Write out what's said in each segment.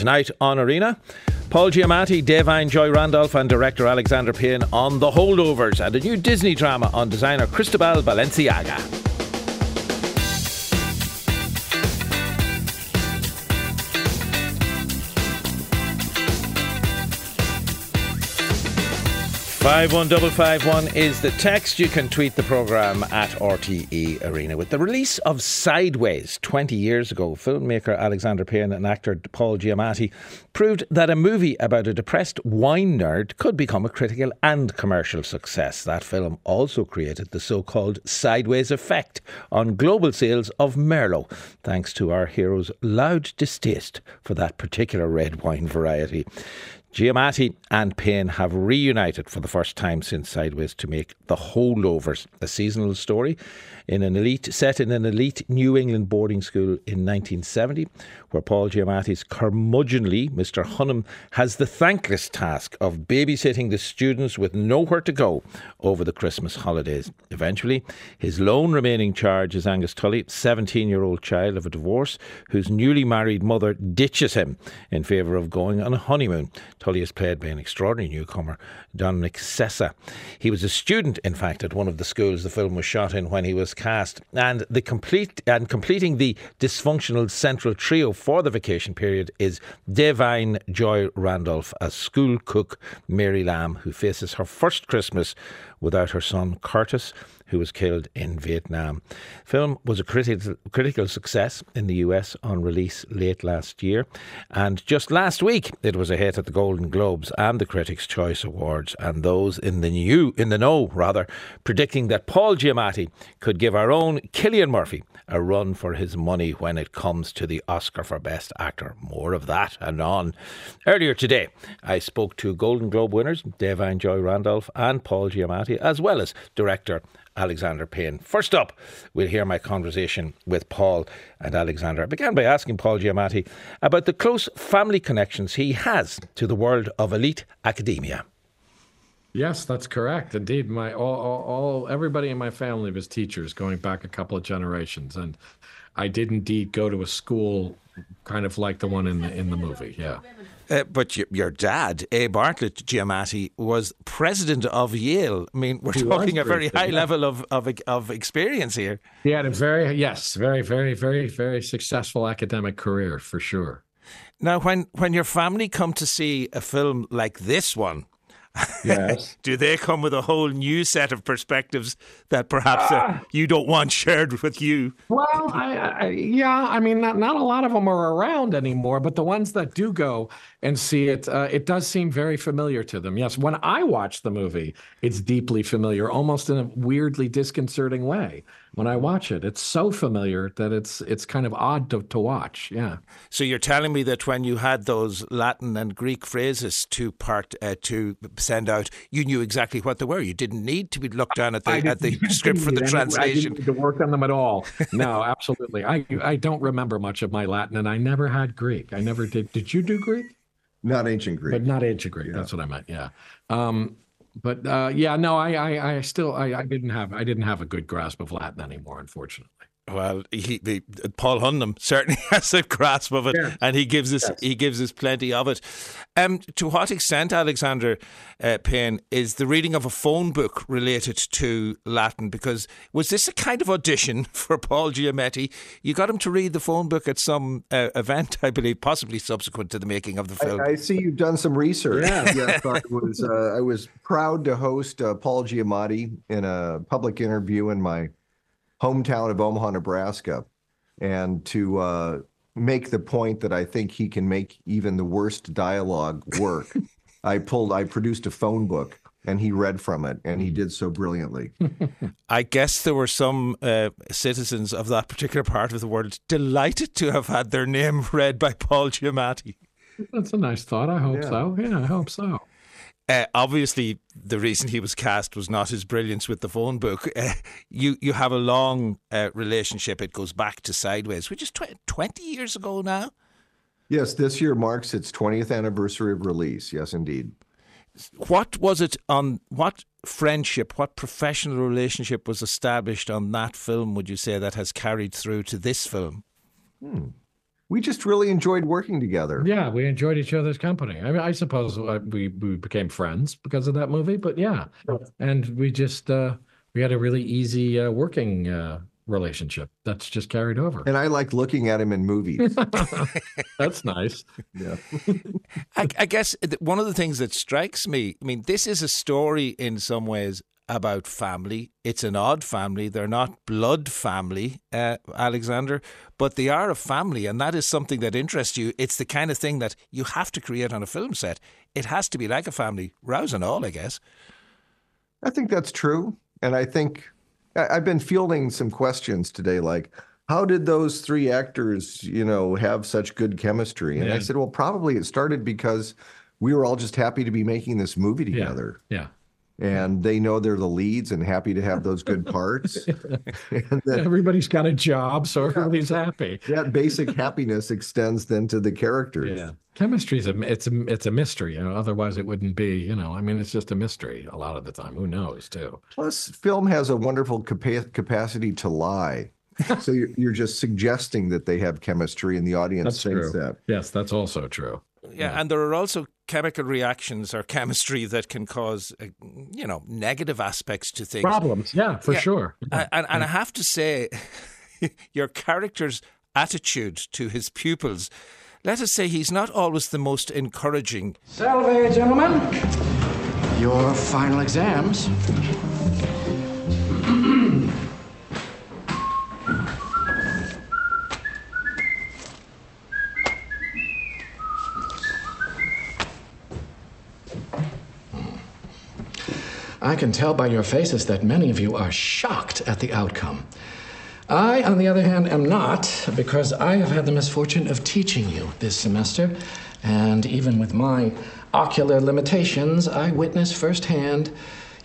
Tonight on Arena, Paul Giamatti, Da'Vine Joy Randolph, and director Alexander Payne on The Holdovers and a new Disney drama on designer Cristobal Balenciaga. 51551 is the text. You can tweet the programme at RTE Arena. With the release of Sideways 20 years ago, filmmaker Alexander Payne and actor Paul Giamatti proved that a movie about a depressed wine nerd could become a critical and commercial success. That film also created the so called Sideways effect on global sales of Merlot, thanks to our hero's loud distaste for that particular red wine variety. Giamatti and Payne have reunited for the first time since Sideways to make The Holdovers, a seasonal story in an elite set in an elite New England boarding school in 1970, where Paul Giamatti's curmudgeonly Mr. Hunham has the thankless task of babysitting the students with nowhere to go over the Christmas holidays. Eventually, his lone remaining charge is Angus Tully, 17 year old child of a divorce, whose newly married mother ditches him in favour of going on a honeymoon. Tully is played by an extraordinary newcomer, Dominic Sessa. He was a student, in fact, at one of the schools the film was shot in when he was cast, and the complete and completing the dysfunctional central trio for the vacation period is Da'Vine Joy Randolph as school cook Mary Lamb, who faces her first Christmas without her son Curtis who was killed in Vietnam. Film was a critical, critical success in the US on release late last year, and just last week it was a hit at the Golden Globes and the Critics' Choice Awards, and those in the new in the know rather predicting that Paul Giamatti could give our own Cillian Murphy a run for his money when it comes to the Oscar for Best Actor. More of that anon. Earlier today, I spoke to Golden Globe winners Da'Vine Joy Randolph and Paul Giamatti, as well as director Alexander Payne. First up, we'll hear my conversation with Paul and Alexander. I began by asking Paul Giamatti about the close family connections he has to the world of elite academia. Yes, that's correct. Indeed, my all, all, all everybody in my family was teachers, going back a couple of generations, and I did indeed go to a school kind of like the one in the in the movie. Yeah. Uh, but your, your, dad, A. Bartlett Giamatti, was president of Yale. I mean, we're he talking a very high yeah. level of, of of experience here. He had a very yes, very very very very successful academic career for sure. Now, when when your family come to see a film like this one, Yes. Do they come with a whole new set of perspectives that perhaps uh, uh, you don't want shared with you? Well, I, I, yeah, I mean, not, not a lot of them are around anymore, but the ones that do go and see it, uh, it does seem very familiar to them. Yes, when I watch the movie, it's deeply familiar, almost in a weirdly disconcerting way when I watch it. It's so familiar that it's it's kind of odd to, to watch. Yeah. So you're telling me that when you had those Latin and Greek phrases to part uh, to send out, you knew exactly what they were. You didn't need to be looked down at the at the script for the translation. I didn't need to work on them at all. No, absolutely. I I don't remember much of my Latin, and I never had Greek. I never did. Did you do Greek? Not ancient Greek, but not ancient Greek. Yeah. That's what I meant. Yeah. Um, but uh, yeah, no, I, I, I still, I, I didn't have, I didn't have a good grasp of Latin anymore, unfortunately. Well, he, he, Paul Hunham certainly has a grasp of it, yeah. and he gives us yes. he gives us plenty of it. Um, to what extent, Alexander uh, Payne, is the reading of a phone book related to Latin? Because was this a kind of audition for Paul Giamatti? You got him to read the phone book at some uh, event, I believe, possibly subsequent to the making of the film. I, I see you've done some research. Yeah, yeah I was uh, I was proud to host uh, Paul Giamatti in a public interview in my hometown of Omaha, Nebraska, and to uh, make the point that I think he can make even the worst dialogue work. I pulled, I produced a phone book and he read from it, and he did so brilliantly. I guess there were some uh, citizens of that particular part of the world delighted to have had their name read by Paul Giamatti. That's a nice thought. I hope yeah. so. Yeah, I hope so. Uh, obviously, the reason he was cast was not his brilliance with the phone book. Uh, you you have a long uh, relationship. It goes back to Sideways, which is tw- 20 years ago now. Yes, this year marks its 20th anniversary of release. Yes, indeed. What was it on what friendship, what professional relationship was established on that film, would you say, that has carried through to this film? Hmm. We just really enjoyed working together. Yeah, we enjoyed each other's company. I mean, I suppose uh, we we became friends because of that movie, but yeah, and we just uh, we had a really easy uh, working uh, relationship that's just carried over. And I like looking at him in movies. that's nice. Yeah. I, I guess one of the things that strikes me, I mean, this is a story in some ways about family. It's an odd family. They're not blood family, uh, Alexander, but they are a family, and that is something that interests you. It's the kind of thing that you have to create on a film set. It has to be like a family, rouse and all, I guess. I think that's true. And I think I've been fielding some questions today, like, how did those three actors, you know, have such good chemistry? And yeah. I said, well, probably it started because we were all just happy to be making this movie together. Yeah. yeah and they know they're the leads and happy to have those good parts. and then, everybody's got a job, so everybody's happy. That basic happiness extends then to the characters. Yeah, chemistry is a it's a it's a mystery. You know, otherwise it wouldn't be. You know, I mean, it's just a mystery a lot of the time. Who knows, too. Plus, film has a wonderful capa- capacity to lie. so you're, you're just suggesting that they have chemistry, and the audience that's thinks true. that. Yes, that's also true. Yeah, yeah, and there are also chemical reactions or chemistry that can cause, uh, you know, negative aspects to things. Problems, yeah, for yeah. sure. And, and, and I have to say, your character's attitude to his pupils, let us say he's not always the most encouraging. Salve, gentlemen. Your final exams. I can tell by your faces that many of you are shocked at the outcome. I, on the other hand, am not, because I have had the misfortune of teaching you this semester, and even with my ocular limitations, I witness firsthand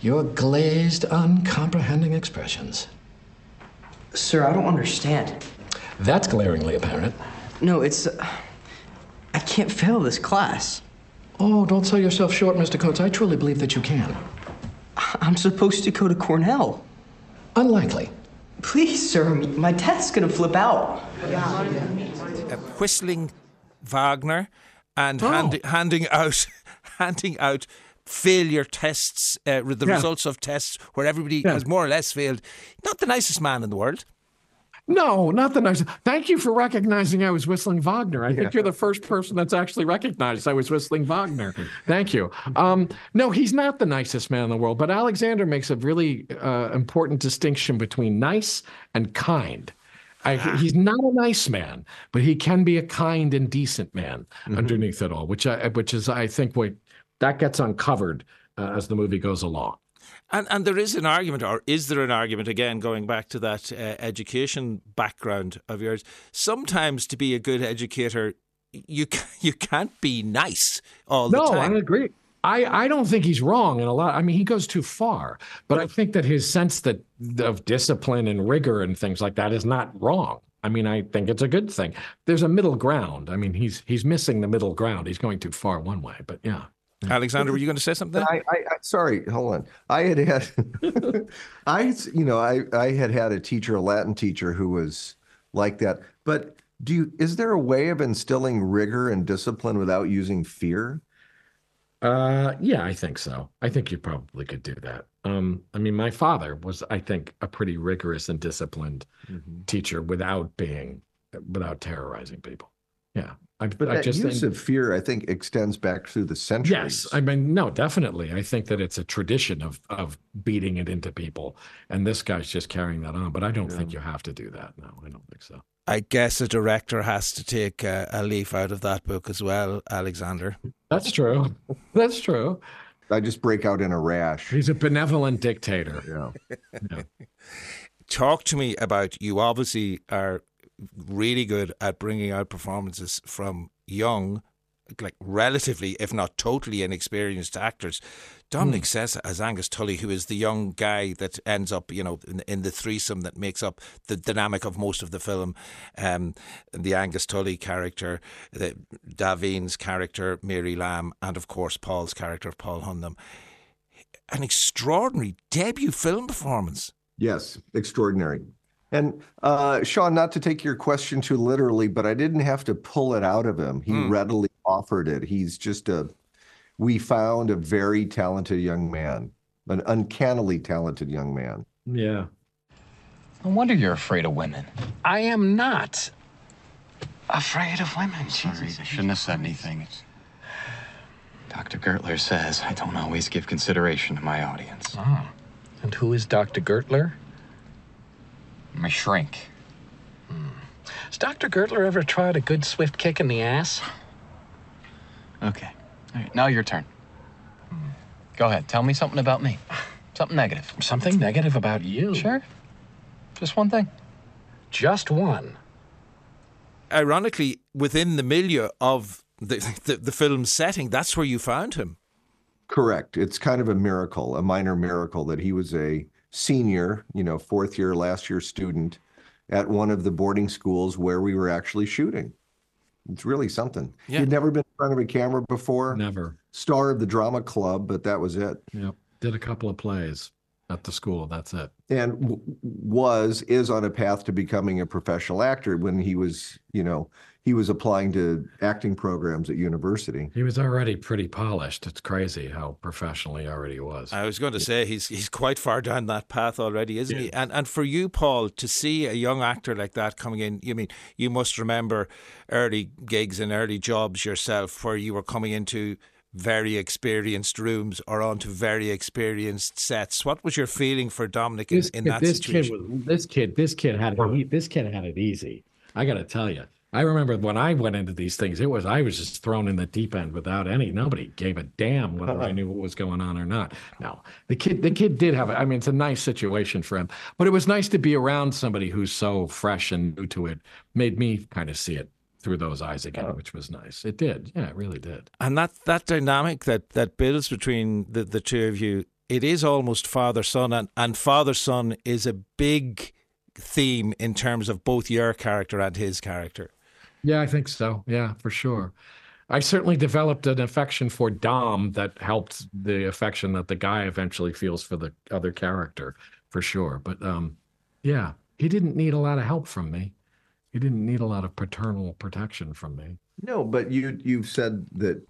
your glazed, uncomprehending expressions. Sir, I don't understand. That's glaringly apparent. No, it's. Uh, I can't fail this class. Oh, don't sell yourself short, Mr. Coates. I truly believe that you can. I'm supposed to go to Cornell. Unlikely. Please, sir, my test's gonna flip out. Yeah. Uh, whistling Wagner and oh. hand, handing out handing out failure tests, uh, the yeah. results of tests where everybody yeah. has more or less failed. Not the nicest man in the world. No, not the nicest. Thank you for recognizing I was whistling Wagner. I yeah. think you're the first person that's actually recognized I was whistling Wagner. Thank you. Um, no, he's not the nicest man in the world, but Alexander makes a really uh, important distinction between nice and kind. I, he's not a nice man, but he can be a kind and decent man mm-hmm. underneath it all, which I, which is I think what that gets uncovered uh, as the movie goes along. And and there is an argument, or is there an argument again, going back to that uh, education background of yours? Sometimes to be a good educator, you you can't be nice all the time. No, I agree. I, I don't think he's wrong in a lot. I mean, he goes too far, but I think that his sense that of discipline and rigor and things like that is not wrong. I mean, I think it's a good thing. There's a middle ground. I mean, he's he's missing the middle ground. He's going too far one way, but yeah. Alexander, were you going to say something? I, I, I, sorry, hold on. I had had, I, you know, I, I had had a teacher, a Latin teacher, who was like that. But do you? Is there a way of instilling rigor and discipline without using fear? Uh, yeah, I think so. I think you probably could do that. Um, I mean, my father was, I think, a pretty rigorous and disciplined mm-hmm. teacher without being, without terrorizing people. Yeah. I, but I just use think, of fear, I think, extends back through the centuries. Yes, I mean, no, definitely. I think that it's a tradition of of beating it into people, and this guy's just carrying that on. But I don't yeah. think you have to do that. No, I don't think so. I guess a director has to take a, a leaf out of that book as well, Alexander. That's true. That's true. I just break out in a rash. He's a benevolent dictator. Yeah. yeah. Talk to me about you. Obviously, are really good at bringing out performances from young, like relatively, if not totally inexperienced actors. Dominic mm. says as Angus Tully, who is the young guy that ends up, you know, in, in the threesome that makes up the dynamic of most of the film. Um, the Angus Tully character, the Da'Vine's character, Mary Lamb, and of course Paul's character of Paul Hunham. An extraordinary debut film performance. Yes, extraordinary. And uh, Sean, not to take your question too literally, but I didn't have to pull it out of him. He mm. readily offered it. He's just a, we found a very talented young man, an uncannily talented young man. Yeah. No wonder you're afraid of women. I am not afraid of women. Sorry, Jesus. I shouldn't have said anything. Dr. Gertler says I don't always give consideration to my audience. Oh. And who is Dr. Gertler? My shrink. Hmm. Has Dr. Gertler ever tried a good swift kick in the ass? Okay. All right, now your turn. Hmm. Go ahead. Tell me something about me. Something negative. Something negative about you? Sure. Just one thing. Just one. Ironically, within the milieu of the, the, the film's setting, that's where you found him. Correct. It's kind of a miracle, a minor miracle that he was a senior, you know, fourth year, last year student at one of the boarding schools where we were actually shooting. It's really something. Yeah. He'd never been in front of a camera before. Never. Star of the drama club, but that was it. Yep. Did a couple of plays at the school. That's it. And w- was is on a path to becoming a professional actor when he was, you know, he was applying to acting programs at university. He was already pretty polished. It's crazy how professional he already was. I was going to say he's he's quite far down that path already, isn't yeah. he? And and for you, Paul, to see a young actor like that coming in, you mean you must remember early gigs and early jobs yourself where you were coming into very experienced rooms or onto very experienced sets. What was your feeling for Dominic in, in that this situation? Kid was, this kid, this kid had it, this kid had it easy. I got to tell you I remember when I went into these things, it was I was just thrown in the deep end without any. Nobody gave a damn whether I uh-huh. knew what was going on or not. No, the kid, the kid did have. I mean, it's a nice situation for him, but it was nice to be around somebody who's so fresh and new to it. Made me kind of see it through those eyes again, uh-huh. which was nice. It did, yeah, it really did. And that that dynamic that that builds between the the two of you, it is almost father son, and and father son is a big theme in terms of both your character and his character. Yeah, I think so. Yeah, for sure. I certainly developed an affection for Dom that helped the affection that the guy eventually feels for the other character, for sure. But um, yeah, he didn't need a lot of help from me. He didn't need a lot of paternal protection from me. No, but you you've said that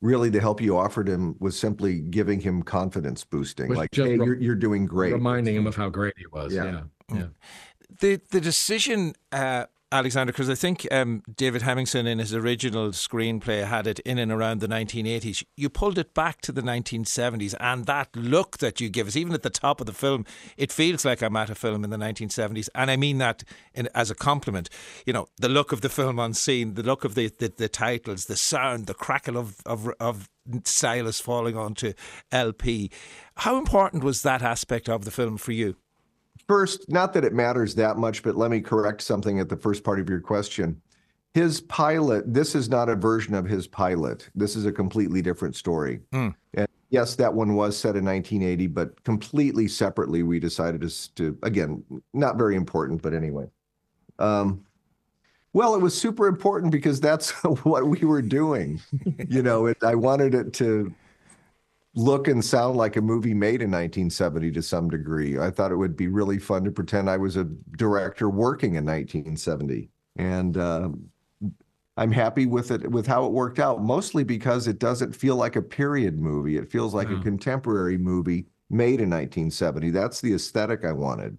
really the help you offered him was simply giving him confidence boosting. Was like, hey, re- you're you're doing great. Reminding him of how great he was. Yeah. Yeah. yeah. The the decision uh, Alexander, because I think um, David Hemingson in his original screenplay had it in and around the 1980s. You pulled it back to the 1970s, and that look that you give us, even at the top of the film, it feels like I'm at a film in the 1970s. And I mean that in, as a compliment. You know, the look of the film on scene, the look of the, the, the titles, the sound, the crackle of, of, of stylus falling onto LP. How important was that aspect of the film for you? First, not that it matters that much, but let me correct something at the first part of your question. His pilot, this is not a version of his pilot. This is a completely different story. Mm. And yes, that one was set in 1980, but completely separately, we decided to, to again, not very important, but anyway. Um, well, it was super important because that's what we were doing. you know, it, I wanted it to look and sound like a movie made in 1970 to some degree. I thought it would be really fun to pretend I was a director working in 1970. And uh, I'm happy with it, with how it worked out, mostly because it doesn't feel like a period movie. It feels like a contemporary movie made in 1970. That's the aesthetic I wanted.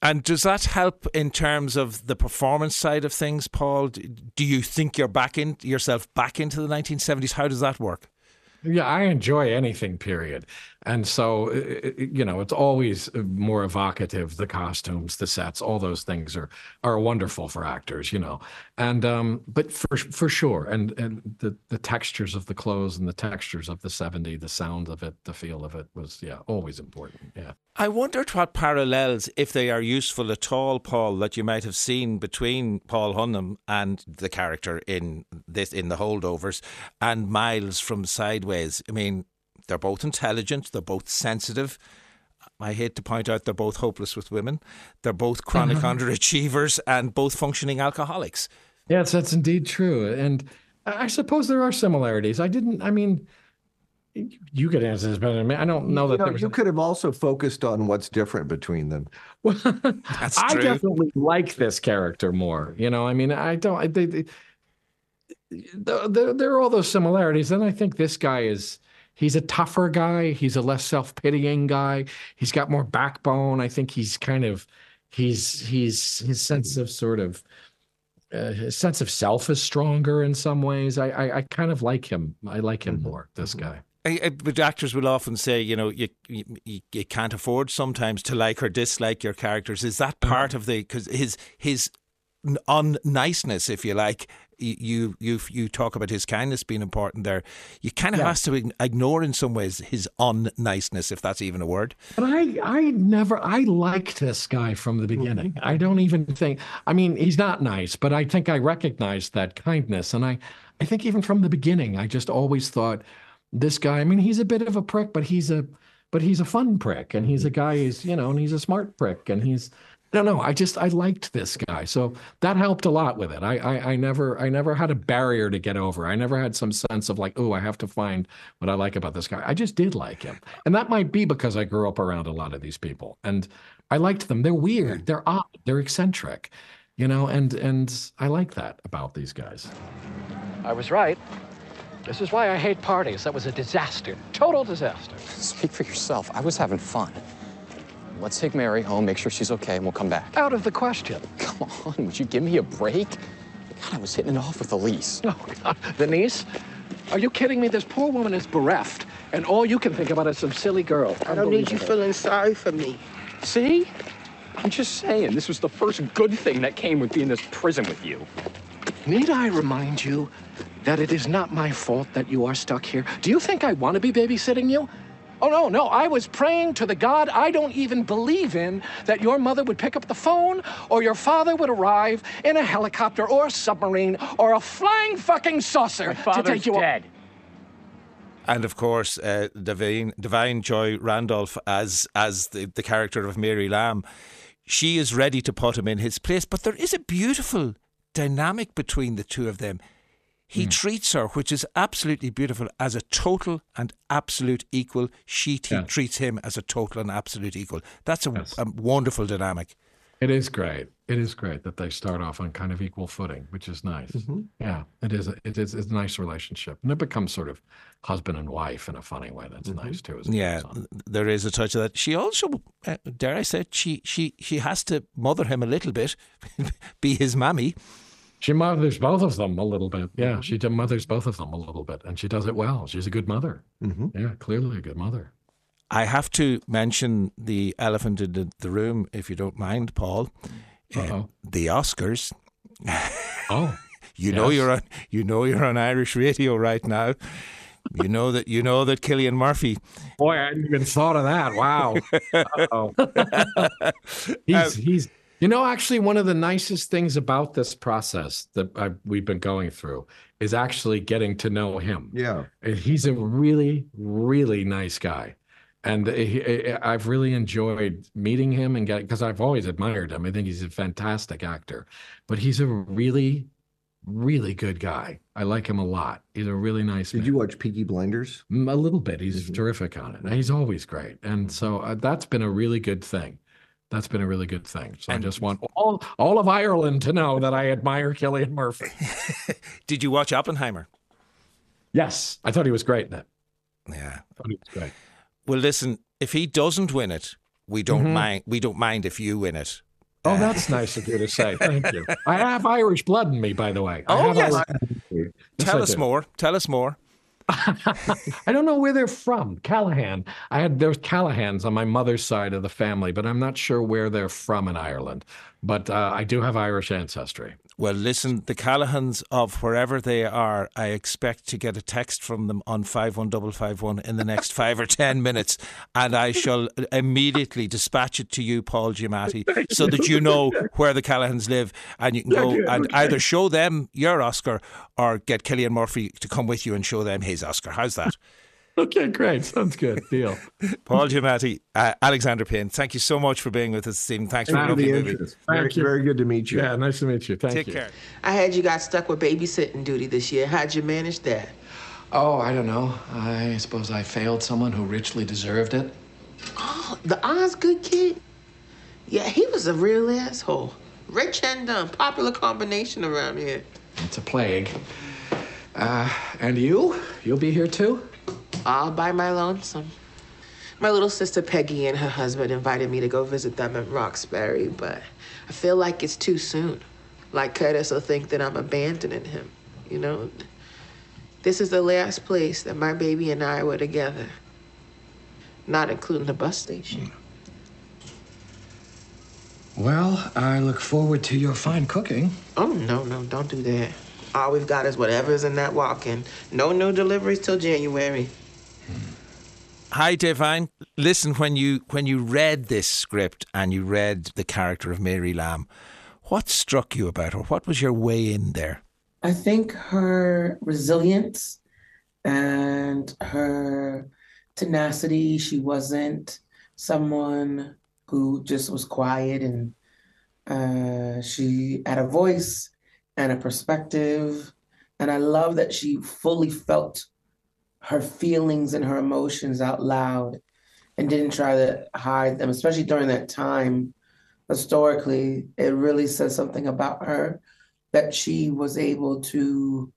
And does that help in terms of the performance side of things, Paul? Do you think you're back in yourself back into the 1970s? How does that work? Yeah, I enjoy anything, period. And so, you know, it's always more evocative. The costumes, the sets, all those things are are wonderful for actors, you know. And um, but for for sure, and and the the textures of the clothes and the textures of the '70, the sound of it, the feel of it was yeah always important. Yeah. I wondered what parallels, if they are useful at all, Paul, that you might have seen between Paul Hunham and the character in this in the holdovers, and Miles from Sideways. I mean, they're both intelligent. They're both sensitive. I hate to point out they're both hopeless with women. They're both chronic uh-huh. underachievers and both functioning alcoholics. Yes, that's indeed true. And I suppose there are similarities. I didn't, I mean, You could answer this better than me. I don't know you that know, there was you could have also focused on what's different between them. Well, That's I true. definitely like this character more. You know, I mean, I don't. I, they, they, there, there there are all those similarities, and I think this guy is. He's a tougher guy. He's a less self pitying guy. He's got more backbone. I think he's kind of, he's he's his sense of sort of, uh, his sense of self is stronger in some ways. I I, I kind of like him. I like him mm-hmm. more. This mm-hmm. guy. I- I- But actors will often say, you know, you, you you can't afford sometimes to like or dislike your characters. Is that mm-hmm. part of the because his his unniceness, if you like, y- you you you talk about his kindness being important there. You kind of Yeah. has to ignore in some ways his unniceness, if that's even a word. But I, I never, I liked this guy from the beginning. Mm-hmm. I don't even think, I mean, he's not nice, but I think I recognized that kindness. And I, I think even from the beginning, I just always thought this guy, I mean, he's a bit of a prick, but he's a, but he's a fun prick and he's a guy who's, you know, and he's a smart prick and he's, I don't know. I just I liked this guy, so that helped a lot with it. I, I I never I never had a barrier to get over. I never had some sense of like, oh, I have to find what I like about this guy. I just did like him, and that might be because I grew up around a lot of these people, and I liked them. They're weird. Hmm. They're odd. They're eccentric, you know, and and I like that about these guys. I was right. This is why I hate parties. That was a disaster. Total disaster. Speak for yourself. I was having fun. Let's take Mary home, make sure she's okay, and we'll come back. Out of the question. Come on, would you give me a break? God, I was hitting it off with Elise. Oh, God. The niece? Are you kidding me? This poor woman is bereft, and all you can think about is some silly girl. I don't need you feeling sorry for me. See? I'm just saying, this was the first good thing that came with being in this prison with you. Need I remind you that it is not my fault that you are stuck here? Do you think I want to be babysitting you? Oh, no, no. I was praying to the God I don't even believe in that your mother would pick up the phone or your father would arrive in a helicopter or a submarine or a flying fucking saucer to take you dead. And of course, uh, Da'Vine, Da'Vine Joy Randolph as as the, the character of Mary Lamb, she is ready to put him in his place. But there is a beautiful dynamic between the two of them. He Hmm. treats her, which is absolutely beautiful, as a total and absolute equal. She t- Yeah. treats him as a total and absolute equal. That's a, Yes. a wonderful dynamic. It is great. It is great that they start off on kind of equal footing, which is nice. Yeah, it is. A, it is. It's a nice relationship, and it becomes sort of husband and wife in a funny way. That's nice too. Yeah, there is a touch of that. She also, uh, dare I say, it, she she she has to mother him a little bit, be his mammy. She mothers both of them a little bit. Yeah, mm-hmm. she mothers both of them a little bit, and she does it well. She's a good mother. Mm-hmm. Yeah, clearly a good mother. I have to mention the elephant in the, the room, if you don't mind, Paul. Uh, the Oscars. Oh, You know you're on. You know you're on Irish radio right now. You know that. You know that Cillian Murphy. boy, I hadn't even thought of that. Wow. Uh-oh. he's uh, he's. You know, actually, one of the nicest things about this process that I, we've been going through is actually getting to know him. Yeah. And He's a really, really nice guy. And he, I've really enjoyed meeting him and getting, because I've always admired him. I think he's a fantastic actor, but he's a really, really good guy. I like him a lot. He's a really nice Did man. you watch Peaky Blinders? Mm, A little bit. He's terrific on it. He's always great. And so uh, that's been a really good thing. That's been a really good thing. So And- I just want all, all of Ireland to know that I admire Cillian Murphy. Did you watch Oppenheimer? yes, I thought he was great in it. Yeah. He was great. Well, listen. If he doesn't win it, we don't Mhm. mind. We don't mind if you win it. Oh, that's nice of you to say. Thank you. I have Irish blood in me, by the way. I Oh, have yes. Irish blood in me. Yes, Tell us more. Tell us more. I don't know where they're from. Callahan. I had there's Callahans on my mother's side of the family, but I'm not sure where they're from in Ireland. But uh, I do have Irish ancestry. Well, listen, the Callahans of wherever they are, I expect to get a text from them on 51551 in the next five or 10 minutes, and I shall uh, immediately dispatch it to you, Paul Giamatti, so that you know where the Callahans live and you can go and either show them your Oscar or get Cillian Murphy to come with you and show them his Oscar. How's that? Okay, great. Sounds good. Deal. Paul Giamatti, uh, Alexander Payne, thank you so much for being with us this evening. Thanks for a Thank you for the movie. interest. Very, Thank you. very good to meet you. Yeah, nice to meet you. Thank Take you. care. I had you got stuck with babysitting duty this year. How'd you manage that? Oh, I don't know. I suppose I failed someone who richly deserved it. Oh, the Osgood kid? Yeah, he was a real asshole. Rich and dumb. Popular combination around here. It's a plague. Uh, and you? You'll be here too? All by my lonesome. My little sister Peggy and her husband invited me to go visit them in Roxbury, but I feel like it's too soon. Like Curtis will think that I'm abandoning him, you know? This is the last place that my baby and I were together, not including the bus station. Well, I look forward to your fine cooking. Oh, no, no, don't do that. All we've got is whatever's in that walk-in. No new deliveries till January. Hi, Da'Vine. Listen, when you when you read this script and you read the character of Mary Lamb, what struck you about her? What was your way in there? I think her resilience and her tenacity. She wasn't someone who just was quiet and uh, she had a voice and a perspective. And I love that she fully felt her feelings and her emotions out loud and didn't try to hide them, especially during that time. Historically, it really says something about her that she was able to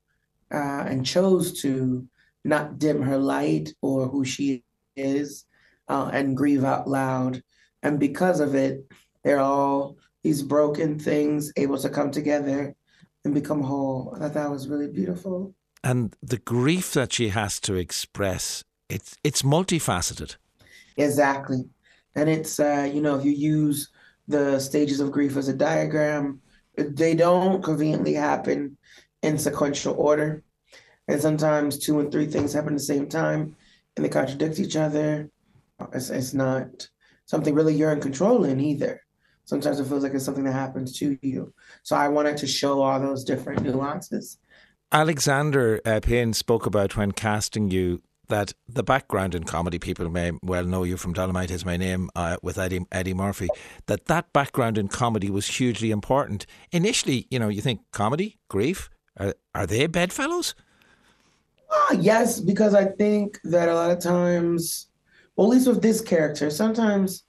uh, and chose to not dim her light or who she is uh, and grieve out loud. And because of it, they're all these broken things able to come together and become whole. I thought that was really beautiful. And the grief that she has to express, it's it's multifaceted. Exactly. And it's uh, you know, if you use the stages of grief as a diagram, they don't conveniently happen in sequential order. And sometimes two and three things happen at the same time and they contradict each other. It's, it's not something really you're in control in either. Sometimes it feels like it's something that happens to you. So I wanted to show all those different nuances. Alexander uh, Payne spoke about when casting you that the background in comedy, people may well know you from Dolemite is my name uh, with Eddie, Eddie Murphy, that that background in comedy was hugely important. Initially, you know, you think comedy, grief, are, are they bedfellows? Uh, yes, because I think that a lot of times, well, at least with this character, sometimes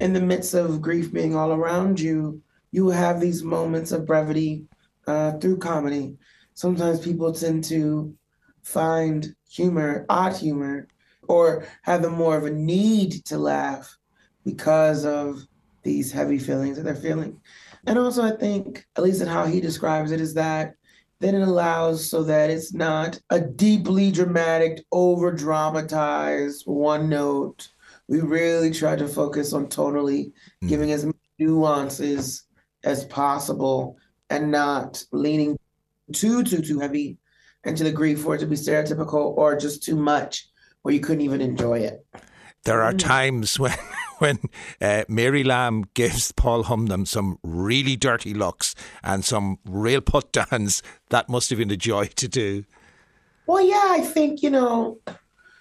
in the midst of grief being all around you, you have these moments of brevity uh, through comedy. Sometimes people tend to find humor, odd humor, or have the more of a need to laugh because of these heavy feelings that they're feeling. And also, I think, at least in how he describes it, is that then it allows so that it's not a deeply dramatic, over dramatized one note. We really try to focus on tonally mm. giving as many nuances as possible and not leaning too, too, too heavy and to the degree for it to be stereotypical or just too much where you couldn't even enjoy it. There are mm. times when when uh, Mary Lamb gives Paul Hunham some really dirty looks and some real put downs. That must have been a joy to do. Well, yeah, I think you know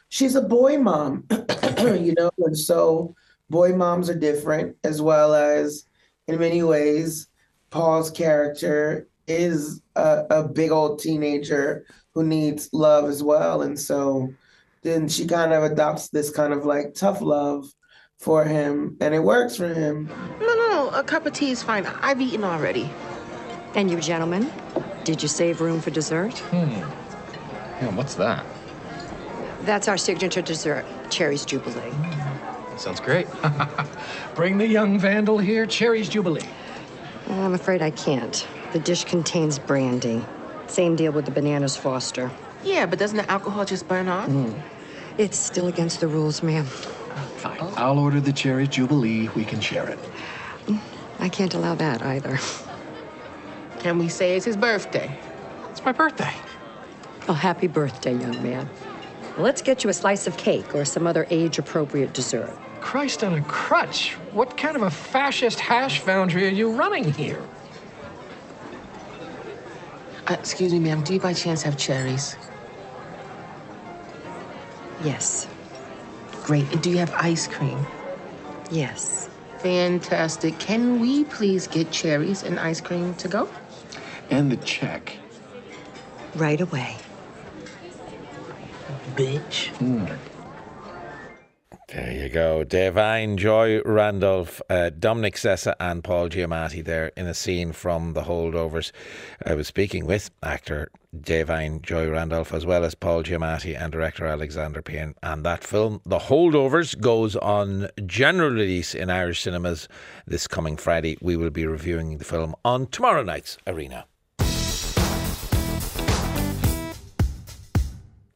she's a boy mom, you know, and so boy moms are different as well as in many ways Paul's character is a, a big old teenager who needs love as well. And so then she kind of adopts this kind of like tough love for him, and it works for him. No, no, no. A cup of tea is fine. I've eaten already. And you gentlemen, did you save room for dessert? Hmm. Yeah, what's that? That's our signature dessert, Cherries Jubilee. Sounds great. Bring the young vandal here, Cherries Jubilee. I'm afraid I can't. The dish contains brandy. Same deal with the bananas Foster. Yeah, but doesn't the alcohol just burn off? Mm. It's still against the rules, ma'am. Fine. Oh. I'll order the cherry jubilee. We can share it. I can't allow that either. Can we say it's his birthday? It's my birthday. Oh, happy birthday, young man. Well, let's get you a slice of cake or some other age-appropriate dessert. Christ on a crutch. What kind of a fascist hash foundry are you running here? Uh, excuse me, ma'am. Do you by chance have cherries? Yes. Great. And do you have ice cream? Yes. Fantastic. Can we please get cherries and ice cream to go? And the check. Right away. bitch. Mm. There you go. Da'Vine, Joy Randolph, uh, Dominic Sessa, and Paul Giamatti there in a scene from The Holdovers. I was speaking with actor Da'Vine, Joy Randolph, as well as Paul Giamatti and director Alexander Payne. And that film, The Holdovers, goes on general release in Irish cinemas this coming Friday. We will be reviewing the film on tomorrow night's Arena.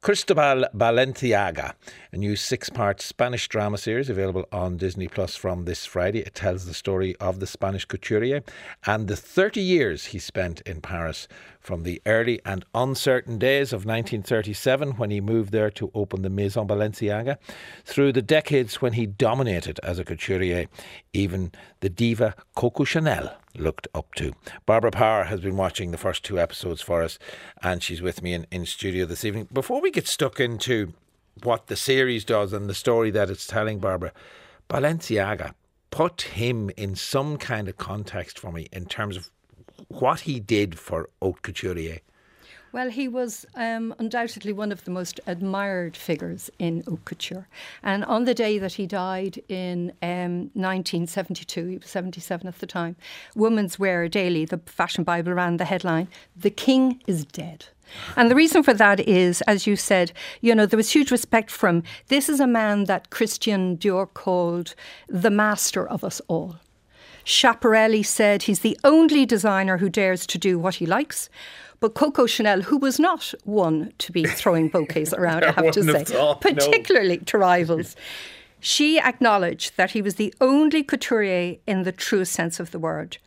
Cristobal Balenciaga, a new six part Spanish drama series available on Disney Plus from this Friday. It tells the story of the Spanish couturier and the 30 years he spent in Paris from the early and uncertain days of 1937 when he moved there to open the Maison Balenciaga, through the decades when he dominated as a couturier, even the diva Coco Chanel looked up to. Barbara Power has been watching the first two episodes for us, and she's with me in, in studio this evening. Before we get stuck into what the series does and the story that it's telling, Barbara, Balenciaga, put him in some kind of context for me in terms of what he did for haute couturier. Well, he was um, undoubtedly one of the most admired figures in haute couture. And on the day that he died in um, 1972, he was 77 at the time, Women's Wear Daily, the fashion Bible, ran the headline, The King is Dead. And the reason for that is, as you said, you know, there was huge respect from this is a man that Christian Dior called the master of us all. Schiaparelli said he's the only designer who dares to do what he likes. But Coco Chanel, who was not one to be throwing bouquets around, I have to say, thought, particularly no. to rivals, she acknowledged that he was the only couturier in the true sense of the word.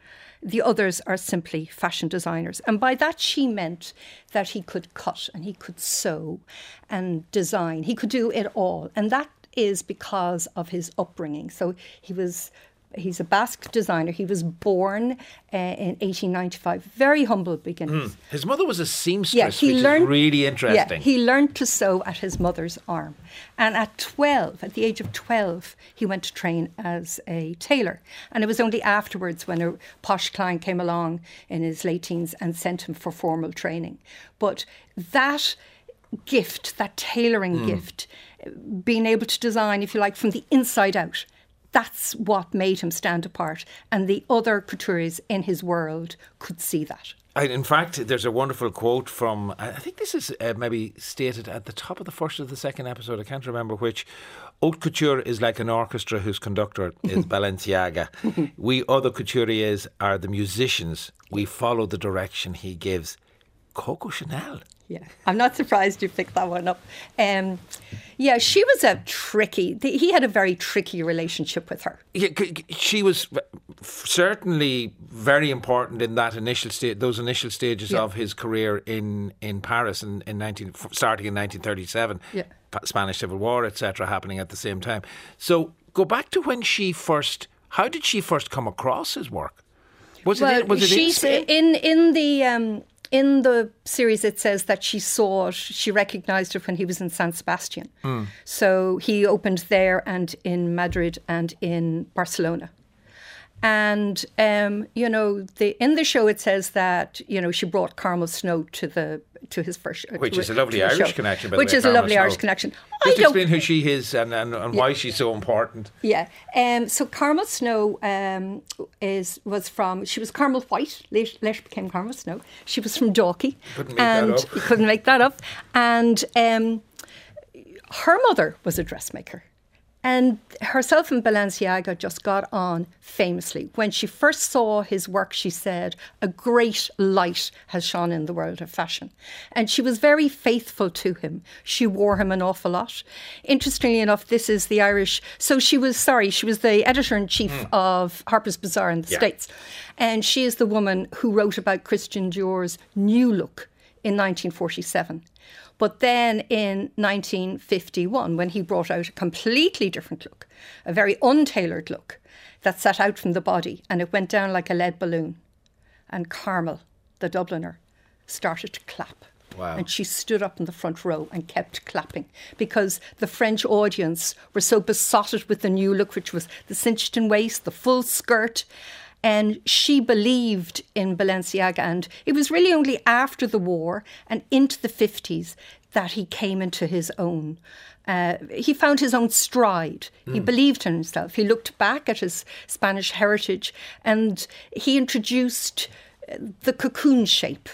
The others are simply fashion designers. And by that, she meant that he could cut and he could sew and design. He could do it all. And that is because of his upbringing. So he was he's a Basque designer. He was born uh, in 1895. Very humble beginnings. Mm. His mother was a seamstress, yeah, he learned, really interesting. Yeah, he learned to sew at his mother's arm. And at 12, at the age of 12, he went to train as a tailor. And it was only afterwards when a posh client came along in his late teens and sent him for formal training. But that gift, that tailoring mm. gift, being able to design, if you like, from the inside out, that's what made him stand apart. And the other couturiers in his world could see that. In fact, there's a wonderful quote from, I think this is uh, maybe stated at the top of the first or the second episode, I can't remember which. Haute couture is like an orchestra whose conductor is Balenciaga. we other couturiers are the musicians. We follow the direction he gives. Coco Chanel. Yeah, I'm not surprised you picked that one up. Um, yeah, she was a tricky. He had a very tricky relationship with her. Yeah, she was certainly very important in that initial state, those initial stages yeah. of his career in in Paris in, in 19, starting in 1937. Yeah. Spanish Civil War, etc., happening at the same time. So go back to when she first. How did she first come across his work? Was well, it was it in Spain? in in the um, in the series, it says that she saw it, she recognized it when he was in San Sebastian. Mm. So he opened there and in Madrid and in Barcelona. And um, you know, the, in the show it says that you know she brought Carmel Snow to the to his first, which to, is a lovely Irish show, connection. which way, is a lovely Snow. Irish connection. Just I explain who she is and, and, and yeah. why she's so important. Yeah. Um, so Carmel Snow um, is was from she was Carmel White later, later became Carmel Snow. She was from Dalkey. Couldn't make and that up. couldn't make that up. And um, her mother was a dressmaker. And herself and Balenciaga just got on famously. When she first saw his work, she said, A great light has shone in the world of fashion. And she was very faithful to him. She wore him an awful lot. Interestingly enough, this is the Irish. So she was, sorry, she was the editor in chief mm. of Harper's Bazaar in the yeah. States. And she is the woman who wrote about Christian Dior's new look in 1947. But then in 1951, when he brought out a completely different look, a very untailored look that sat out from the body and it went down like a lead balloon. And Carmel, the Dubliner, started to clap. Wow. And she stood up in the front row and kept clapping because the French audience were so besotted with the new look, which was the cinched in waist, the full skirt. And she believed in Balenciaga. And it was really only after the war and into the 50s that he came into his own. Uh, he found his own stride. He Mm. believed in himself. He looked back at his Spanish heritage and he introduced uh, the cocoon shape.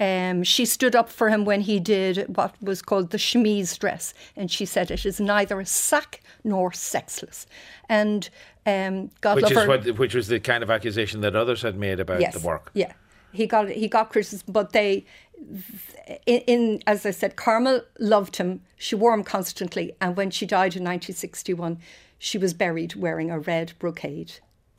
Um, she stood up for him when he did what was called the chemise dress, and she said it is neither a sack nor sexless. And um, God which love is her. what, which was the kind of accusation that others had made about yes, the work. Yeah, he got he got criticism, but they, in, in as I said, Carmel loved him. She wore him constantly, and when she died in 1961, she was buried wearing a red brocade.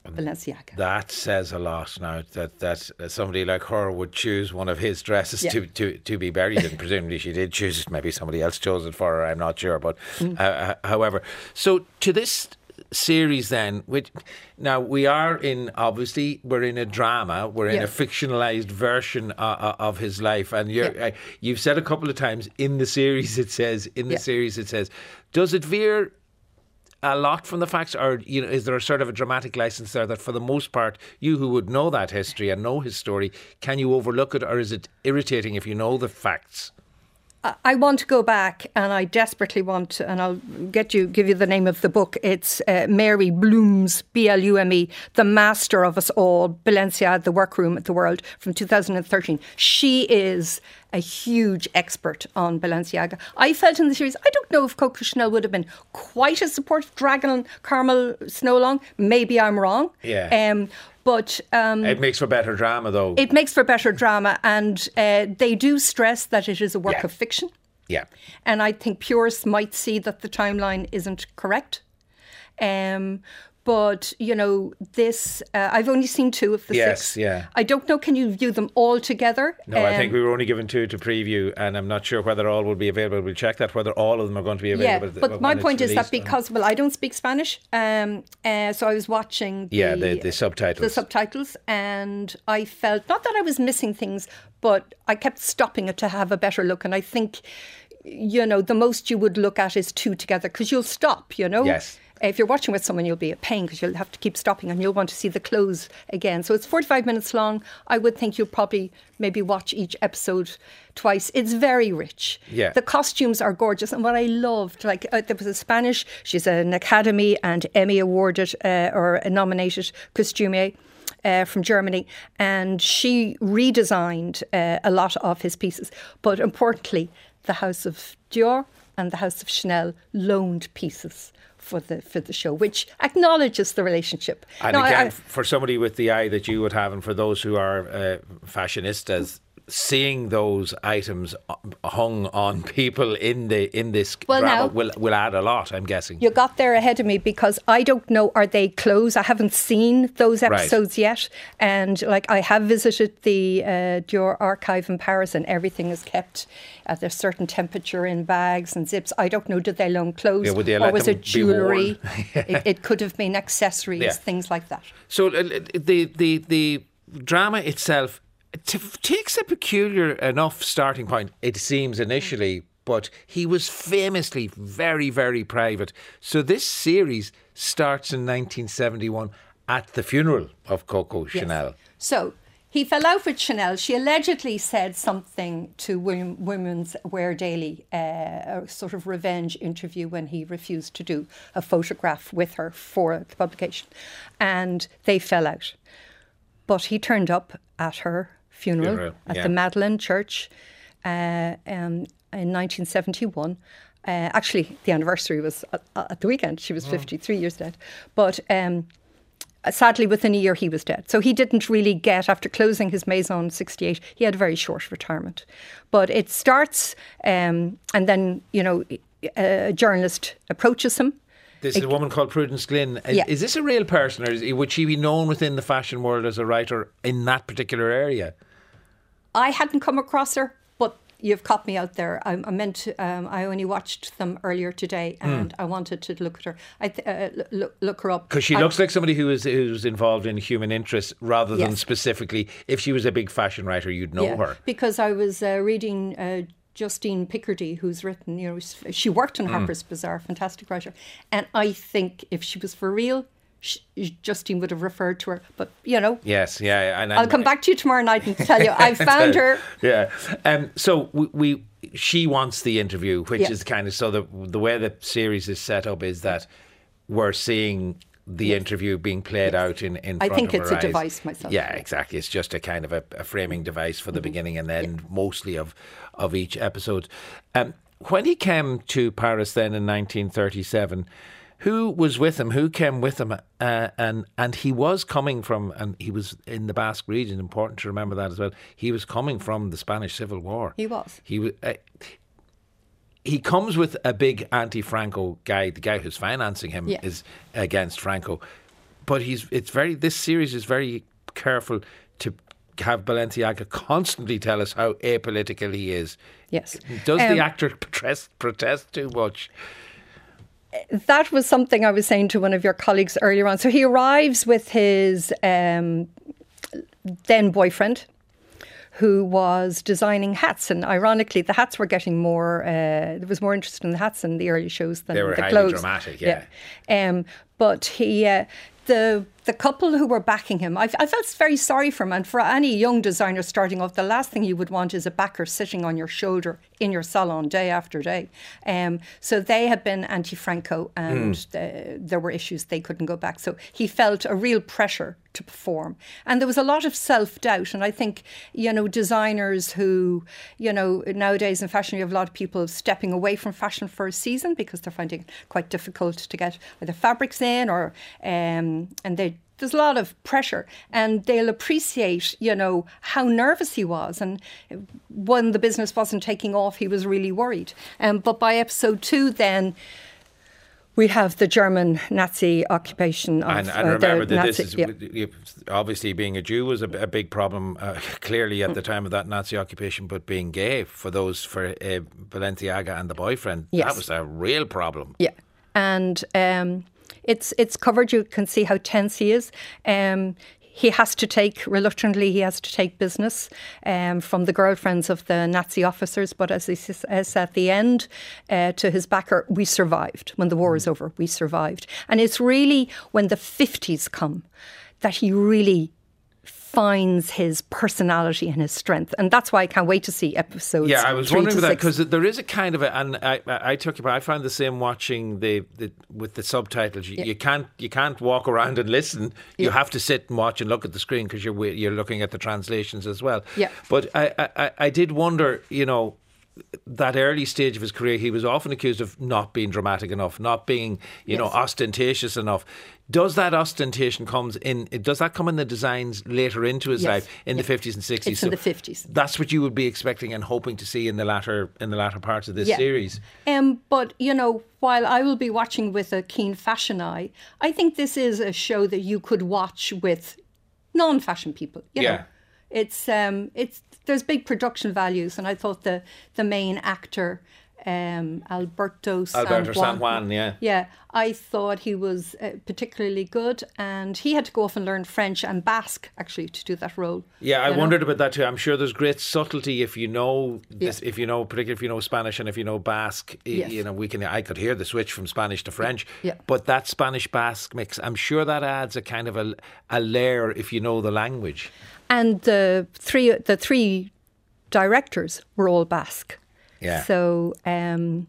Balenciaga. That says a lot now that, that somebody like her would choose one of his dresses Yeah. to, to, to be buried in. Presumably she did choose it. Maybe somebody else chose it for her. I'm not sure. But Mm. uh, however, so to this series then, which now we are in, obviously, we're in a drama. We're in Yeah. a fictionalized version uh, of his life. And you're, uh, you've said a couple of times in the series, it says, in the Yeah. series, it says, does it veer a lot from the facts, or you know, is there a sort of a dramatic license there that, for the most part, you who would know that history and know his story, can you overlook it, or is it irritating if you know the facts? I- want to go back, and I desperately want, to, and I'll get you, give you the name of the book. It's uh, Mary Blume's B L U M E, The Master of Us All, Balenciaga, The Workroom at the World, from 2013. She is a huge expert on Balenciaga. I felt in the series, I don't know if Coco Chanel would have been quite as supportive, dragging on Carmel Snow along. Maybe I'm wrong. Yeah. Um, but um, It makes for better drama, though. it makes for better drama, and uh, they do stress that it is a work of fiction. yeah. And I think purists might see that the timeline isn't correct. Um, but you know, this uh, I've only seen two of the Yes, six. yeah. I don't know. Can you view them all together? No, I think Um, we were only given two to preview, and I'm not sure whether all will be available. We'll check that whether all of them are going to be Yeah, available. but my point is that because well, I don't speak Spanish, um, uh, so I was watching. The, Yeah, the- the subtitles. The subtitles, and I felt not that I was missing things, but I kept stopping it to have a better look. And I think, you know, the most you would look at is two together because you'll stop. You know. Yes. If you're watching with someone, you'll be a pain because you'll have to keep stopping and you'll want to see the close again. So it's 45 minutes long. I would think you'll probably maybe watch each episode twice. It's very rich. Yeah. The costumes are gorgeous. And what I loved, like uh, there was a Spanish, she's an Academy and Emmy awarded uh, or a nominated costumier. Uh, from Germany, and she redesigned uh, a lot of his pieces. But importantly, the House of Dior and the House of Chanel loaned pieces for the for the show, which acknowledges the relationship. And Now, again, I- for somebody with the eye that you would have, and for those who are uh, fashionistas, seeing those items uh, hung on people in the in this Well, drama now- will will add a lot. I'm guessing. You got there ahead of me because I don't know are they closed. I haven't seen those Right. episodes yet, and like I have visited the uh, Dior archive in Paris, and everything is kept at a certain temperature in bags and zips. I don't know did they loan clothes Yeah, would they or was it jewelry? it, it could have been accessories, Yeah. things like that. So uh, the the the drama itself takes a peculiar enough starting point. It seems initially, but he was famously very very private. So this series starts in 1971 at the funeral of Coco Yes. Chanel. So he fell out with Chanel. She allegedly said something to Wom- Women's Wear Daily, uh, a sort of revenge interview when he refused to do a photograph with her for the publication. And they fell out. But he turned up at her funeral, Funeral, at yeah. the Madeleine Church uh, um, in 1971. Uh, actually, the anniversary was at, at the weekend. She was Oh. 53 years dead. But um, sadly, within a year, he was dead. So he didn't really get, after closing his Maison 68, he had a very short retirement. But it starts, um, and then, you know, a journalist approaches him. This is a woman called Prudence Glynn. Is, Yeah. is this a real person, or is, would she be known within the fashion world as a writer in that particular area? I hadn't come across her, but you've caught me out there. I, I meant to, um, I only watched them earlier today, Hmm. and I wanted to look at her. I th- uh, look, look her up Because she I- looks like somebody who is who's involved in human interests rather than Yes. specifically. If she was a big fashion writer, you'd know Yeah, her. Because I was uh, reading uh, Justine Picardie, who's written, you know, she worked on Mm. Harper's Bazaar, fantastic writer. And I think if she was for real, Justine would have referred to her. But you know, yes, yeah, and, I'll come back to you tomorrow night and tell you I found her. Yeah, um, so we, we, she wants the interview, which yeah. is kind of so the the way the series is set up is that we're seeing the yes. interview being played yes. out in, in I think it's a eyes. device myself. Yeah, exactly. It's just a kind of a, a framing device for the mm-hmm. beginning and end, yeah. mostly of of each episode. Um, when he came to Paris then in 1937, who was with him? Who came with him? Uh, and and he was coming from, and he was in the Basque region. Important to remember that as well. He was coming from the Spanish Civil War. He was. He was. Uh, he comes with a big anti-Franco guy. The guy who's financing him yeah. is against Franco, but he's. It's very. This series is very careful to have Balenciaga constantly tell us how apolitical he is. Yes. Does um, the actor protest protest too much? That was something I was saying to one of your colleagues earlier on. So he arrives with his um, then boyfriend, who was designing hats. And ironically, the hats were getting more, uh, there was more interest in the hats in the early shows than they were the highly clothes. dramatic, yeah. yeah. Um, but he, uh, the the couple who were backing him, I, I, felt very sorry for him. And for any young designer starting off, the last thing you would want is a backer sitting on your shoulder in your salon day after day. Um, so they had been anti Franco and mm. the, there were issues they couldn't go back. So he felt a real pressure to perform. And there was a lot of self doubt. And I think, you know, designers who, you know, nowadays in fashion, you have a lot of people stepping away from fashion for a season because they're finding it quite difficult to get either fabrics in or, um, and they there's a lot of pressure and they'll appreciate, you know, how nervous he was. And when the business wasn't taking off, he was really worried. Um, but by episode two, then, we have the German Nazi occupation of and, and uh, remember that Nazi, this is yeah. obviously being a Jew was a, a big problem uh, clearly at the time of that Nazi occupation, but being gay for those for uh, Balenciaga and the boyfriend yes. that was a real problem. Yeah, and um, it's it's covered. You can see how tense he is. Um, he has to take reluctantly he has to take business um, from the girlfriends of the Nazi officers but as he says at the end uh, to his backer we survived when the war is over we survived and it's really when the 50s come that he really finds his personality and his strength, and that's why I can't wait to see episodes. Yeah, I was wondering about that because there is a kind of a, and I, I, took it, I found the same watching the, the with the subtitles. You, yeah. you, can't you can't walk around and listen. You yeah. have to sit and watch and look at the screen because you're you're looking at the translations as well. Yeah. But I, I, I did wonder, you know, that early stage of his career, he was often accused of not being dramatic enough, not being, you yes. know, ostentatious enough. Does that ostentation comes in? Does that come in the designs later into his yes. life in yes. the fifties and sixties? So in the fifties. That's what you would be expecting and hoping to see in the latter in the latter parts of this yeah. series. Um, but you know, while I will be watching with a keen fashion eye, I think this is a show that you could watch with non-fashion people. You yeah. Know? It's um, it's there's big production values, and I thought the the main actor. Um, Alberto San Alberto Juan. San Juan, yeah. Yeah, I thought he was uh, particularly good, and he had to go off and learn French and Basque actually to do that role. Yeah, I know? wondered about that too. I'm sure there's great subtlety if you know this, yeah. if you know, particularly if you know Spanish and if you know Basque. Yes. You know, we can. I could hear the switch from Spanish to French. Yeah. But that Spanish Basque mix, I'm sure that adds a kind of a, a layer if you know the language and the three the three directors were all Basque. Yeah. So. Um,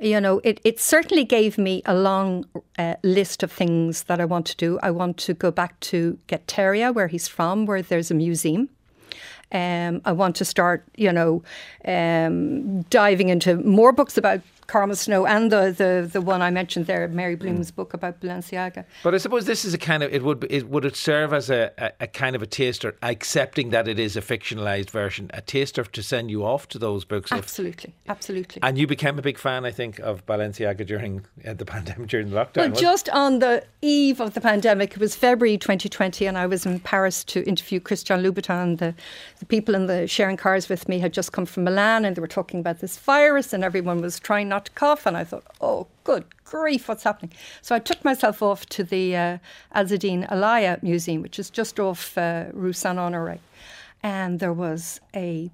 you know, it, it certainly gave me a long uh, list of things that I want to do. I want to go back to Guetaria, where he's from, where there's a museum. Um, I want to start, you know, um, diving into more books about Carmel Snow and the, the, the one I mentioned there, Mary Blume's mm. book about Balenciaga. But I suppose this is a kind of it would it would it serve as a, a, a, kind of a taster, accepting that it is a fictionalized version, a taster to send you off to those books. Absolutely, if, absolutely. And you became a big fan, I think, of Balenciaga during uh, the pandemic, during the lockdown. Well, just on the eve of the pandemic, it was February 2020, and I was in Paris to interview Christian Louboutin. The the people in the sharing cars with me had just come from Milan, and they were talking about this virus, and everyone was trying not not to cough. And I thought, oh, good grief, what's happening? So I took myself off to the uh, Azzedine Alaïa Museum, which is just off uh, Rue Saint Honoré. And there was a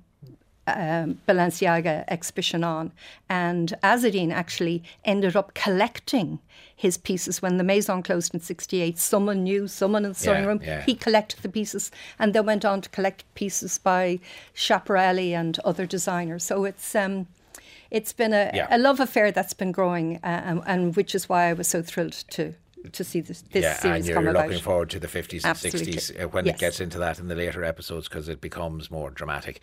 um, Balenciaga exhibition on. And Azzedine actually ended up collecting his pieces when the Maison closed in 68. Someone knew, someone in the sewing Yeah, room. yeah. He collected the pieces and then went on to collect pieces by Schiaparelli and other designers. So it's. Um, it's been a, Yeah. a love affair that's been growing, uh, and, and which is why I was so thrilled to to see this, this yeah, series and you're come about. looking forward to the 50s and Absolutely. 60s uh, when Yes. it gets into that in the later episodes because it becomes more dramatic.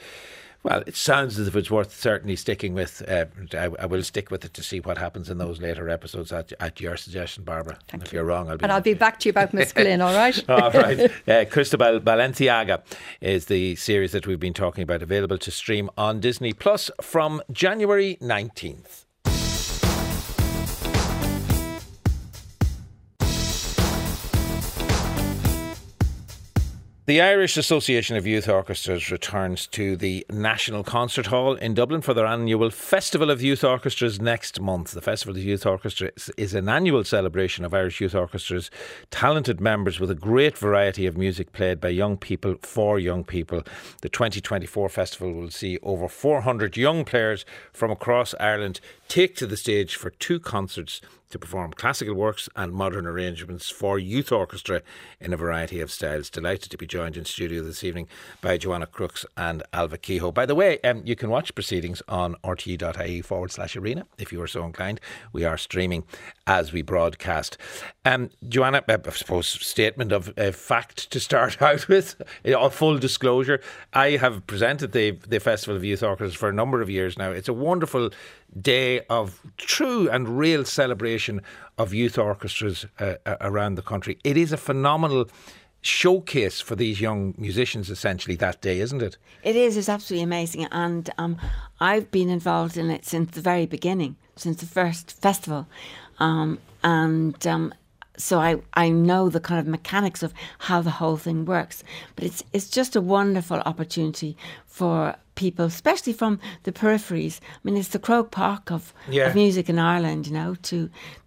Well, it sounds as if it's worth certainly sticking with. Uh, I, I will stick with it to see what happens in those later episodes at, at your suggestion, Barbara. And if you're wrong, I'll be. And I'll be back to you about Miss Glynn, all right? All right. Uh, Cristobal Balenciaga is the series that we've been talking about, available to stream on Disney Plus from January 19th. The Irish Association of Youth Orchestras returns to the National Concert Hall in Dublin for their annual Festival of Youth Orchestras next month. The Festival of Youth Orchestras is an annual celebration of Irish youth orchestras, talented members with a great variety of music played by young people for young people. The 2024 festival will see over 400 young players from across Ireland take to the stage for two concerts to perform classical works and modern arrangements for youth orchestra in a variety of styles. Delighted to be joined in studio this evening by Joanna Crooks and Ailbhe Kehoe. By the way, um, you can watch proceedings on rte.ie forward slash arena if you are so inclined. We are streaming as we broadcast. Um, Joanna, uh, I suppose, statement of uh, fact to start out with, a full disclosure. I have presented the, the Festival of Youth Orchestras for a number of years now. It's a wonderful day of true and real celebration of youth orchestras uh, uh, around the country. It is a phenomenal showcase for these young musicians essentially that day, isn't it? It is. It's absolutely amazing, and um, I've been involved in it since the very beginning, since the first festival, um, and um, so I, I know the kind of mechanics of how the whole thing works. But it's it's just a wonderful opportunity for people, especially from the peripheries. I mean, it's the Croke Park of, Yeah. of music in Ireland. You know, to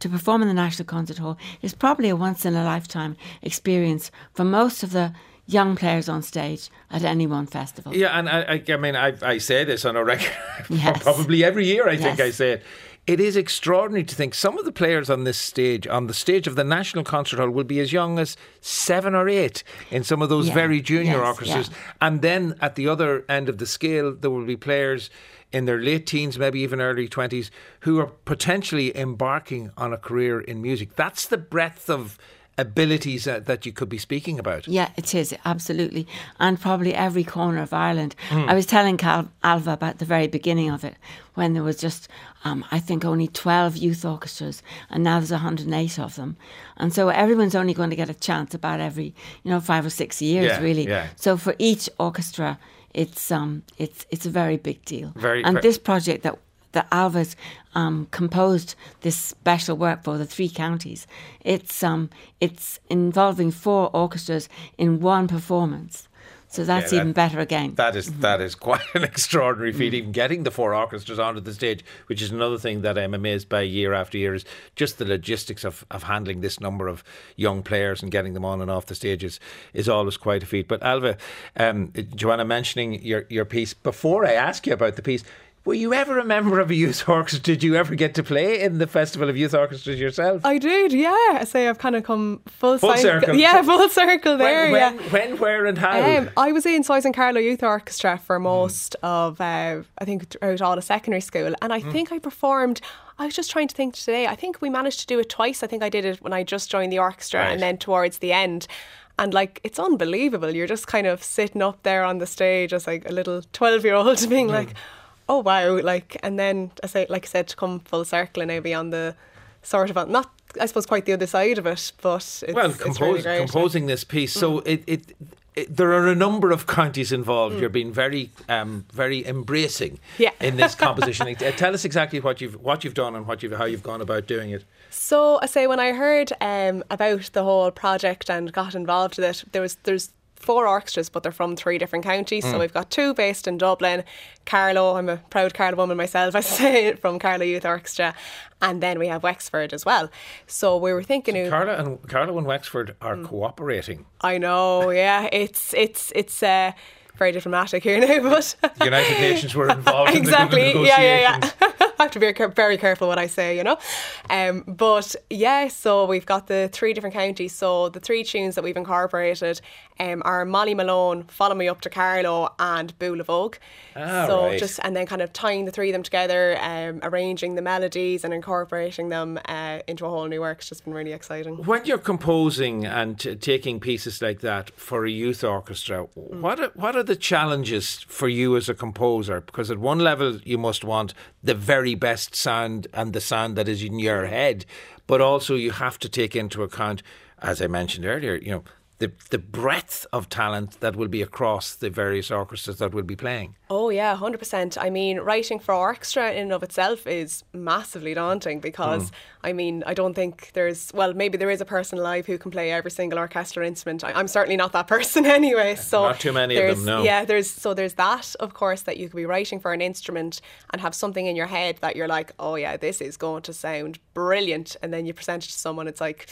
to perform in the National Concert Hall is probably a once in a lifetime experience for most of the young players on stage at any one festival. Yeah, and I, I, mean, I, I say this on a record Yes. probably every year. I think I say it. It is extraordinary to think some of the players on this stage, on the stage of the National Concert Hall, will be as young as seven or eight in some of those Yeah. very junior Yes, orchestras. yeah. And then at the other end of the scale, there will be players in their late teens, maybe even early 20s, who are potentially embarking on a career in music. That's the breadth of abilities that, that you could be speaking about. Yeah, it is absolutely, and probably every corner of Ireland. Mm. I was telling Cal- Ailbhe about the very beginning of it, when there was just, um, I think, only twelve youth orchestras, and now there's 108 of them, and so everyone's only going to get a chance about every, you know, five or six years, Yeah, really. yeah. So for each orchestra, it's um, it's it's a very big deal. Very- and ver- this project that that Ailbhe's um, composed this special work for the three counties. It's um, it's involving four orchestras in one performance, so that's Yeah, that- even better again. That is that is quite an extraordinary feat. Mm. Even getting the four orchestras onto the stage, which is another thing that I'm amazed by year after year, is just the logistics of, of handling this number of young players and getting them on and off the stages is always quite a feat. But Alva, um, Joanna, mentioning your your piece before I ask you about the piece. Were you ever a member of a youth orchestra? Did you ever get to play in the Festival of Youth Orchestras yourself? I did, yeah. I say I've kind of come full, Full circle. Yeah, full circle there. when, yeah. when, when, where, and how? Um, I was in Sois and Carlow Youth Orchestra for most of, uh, I think, throughout all of secondary school. And I Mm. think I performed, I was just trying to think today, I think we managed to do it twice. I think I did it when I just joined the orchestra Right. and then towards the end. And like, it's unbelievable. You're just kind of sitting up there on the stage as like a little 12 year old being like, oh wow. Like, and then I say, like I said, to come full circle and now be on the sort of, not, I suppose, quite the other side of it, but it's, well, compose, really great. composing this piece. So it, it, it, there are a number of counties involved. Mm. You're being very, um, very embracing Yeah. in this composition. Tell us exactly what you've what you've done and what you've how you've gone about doing it. So I say when I heard um, about the whole project and got involved with it, there was there's four orchestras, but they're from three different counties. So Mm. we've got two based in Dublin, Carlow. I'm a proud Carlow woman myself. I say from Carlow Youth Orchestra, and then we have Wexford as well. So we were thinking, of Carlow and Carlow and Wexford are Mm. cooperating. I know, yeah. It's it's it's uh very diplomatic here now, but the United Nations were involved. exactly. In the yeah, yeah, yeah. I have to be very careful what I say, you know. Um, but yeah, so we've got the three different counties. So the three tunes that we've incorporated um, are Molly Malone, Follow Me Up to Carlow, and Boolavogue. Ah, so right. just and then kind of tying the three of them together, um, arranging the melodies and incorporating them uh, into a whole new work. It's just been really exciting. When you're composing and t- taking pieces like that for a youth orchestra, Mm. what are, what are the challenges for you as a composer? Because at one level you must want the very best sound and the sound that is in your head, but also you have to take into account, as I mentioned earlier, you know. The, the breadth of talent that will be across the various orchestras that will be playing. Oh yeah, hundred percent. I mean, writing for orchestra in and of itself is massively daunting because Mm. I mean, I don't think there's well, maybe there is a person alive who can play every single orchestral instrument. I, I'm certainly not that person anyway. So Not too many of them, no. Yeah, there's so there's that, of course, that you could be writing for an instrument and have something in your head that you're like, oh yeah, this is going to sound brilliant, and then you present it to someone, it's like.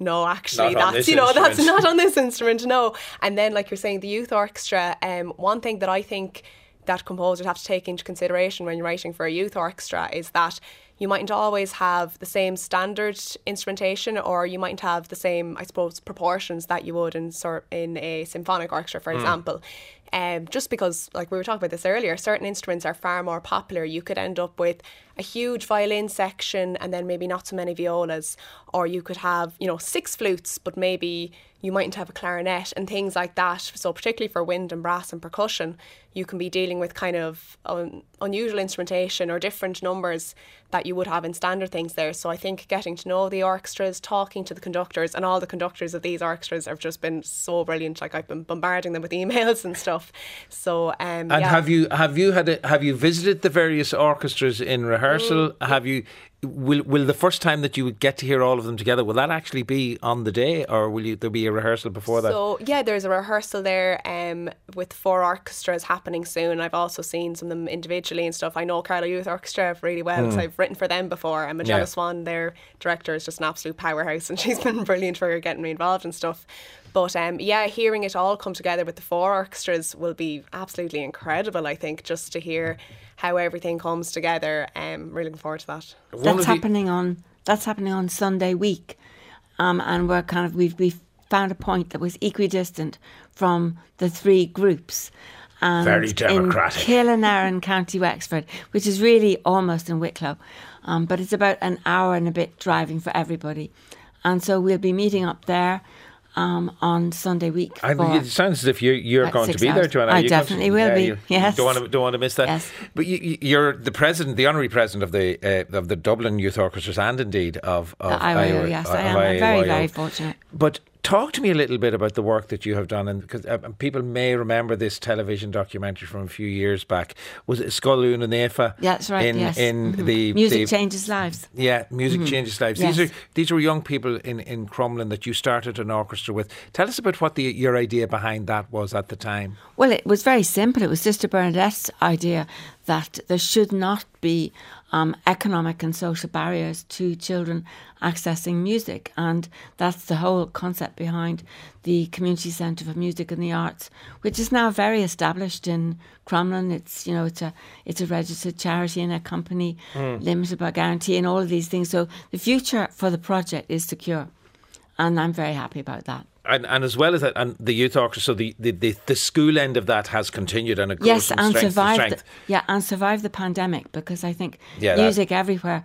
No, actually, Not that's you know that's not on this instrument. No, and then like you're saying, the youth orchestra. Um, one thing that I think that composers have to take into consideration when you're writing for a youth orchestra is that you mightn't always have the same standard instrumentation, or you mightn't have the same, I suppose, proportions that you would in sort in a symphonic orchestra, for Mm. example. Um, just because, like we were talking about this earlier, certain instruments are far more popular. You could end up with a huge violin section and then maybe not so many violas, or you could have, you know, six flutes, but maybe you mightn't have a clarinet and things like that. So, particularly for wind and brass and percussion, you can be dealing with kind of un- unusual instrumentation or different numbers that you would have in standard things there. So, I think getting to know the orchestras, talking to the conductors, and all the conductors of these orchestras have just been so brilliant. Like, I've been bombarding them with emails and stuff. So, um, And yeah. have you have you had a, have you visited the various orchestras in rehearsal? Mm. Have you will will the first time that you would get to hear all of them together will that actually be on the day or will you there be a rehearsal before that? So yeah, there's a rehearsal there um, with four orchestras happening soon. I've also seen some of them individually and stuff. I know Carlow Youth Orchestra really well because Mm. I've written for them before. And Magella Yeah. Swan, their director, is just an absolute powerhouse, and she's been brilliant for getting me involved and stuff. But um, yeah, hearing it all come together with the four orchestras will be absolutely incredible. I think just to hear how everything comes together. Um, really looking forward to that. That's happening on that's happening on Sunday week, um, and we're kind of we've we've found a point that was equidistant from the three groups. And Very democratic. In Kilanerin, County Wexford, which is really almost in Wicklow, um, but it's about an hour and a bit driving for everybody, and so we'll be meeting up there. Um, on Sunday week. I, it sounds as if you, you're going to be there, hours. Joanna. I You definitely will be, you yes. Don't want to don't want to miss that. Yes. But you, you're the president, the honorary president of the uh, of the Dublin Youth Orchestras, and indeed of of The yes, I am. I'm very, very fortunate. But talk to me a little bit about the work that you have done, and because uh, people may remember this television documentary from a few years back. Was it Sculloon and Nefa? That's right. In yes. in Mhm. the music the- changes lives. yeah, music Mhm. changes lives. Yes. These are these were young people in, in Crumlin that you started an orchestra with. Tell us about what the your idea behind that was at the time. Well, it was very simple. It was Sister Bernadette's idea that there should not be um, economic and social barriers to children accessing music, and that's the whole concept behind the Community Centre for Music and the Arts, which is now very established in Crumlin. It's you know it's a it's a registered charity and a company Mm. limited by guarantee and all of these things. So the future for the project is secure, and I'm very happy about that. And, and as well as that, and the youth orchestra, so the, the, the, the school end of that has continued and it goes yes, from and strength to survived. strength. The, yeah, and survived the pandemic because I think Yeah, that- music everywhere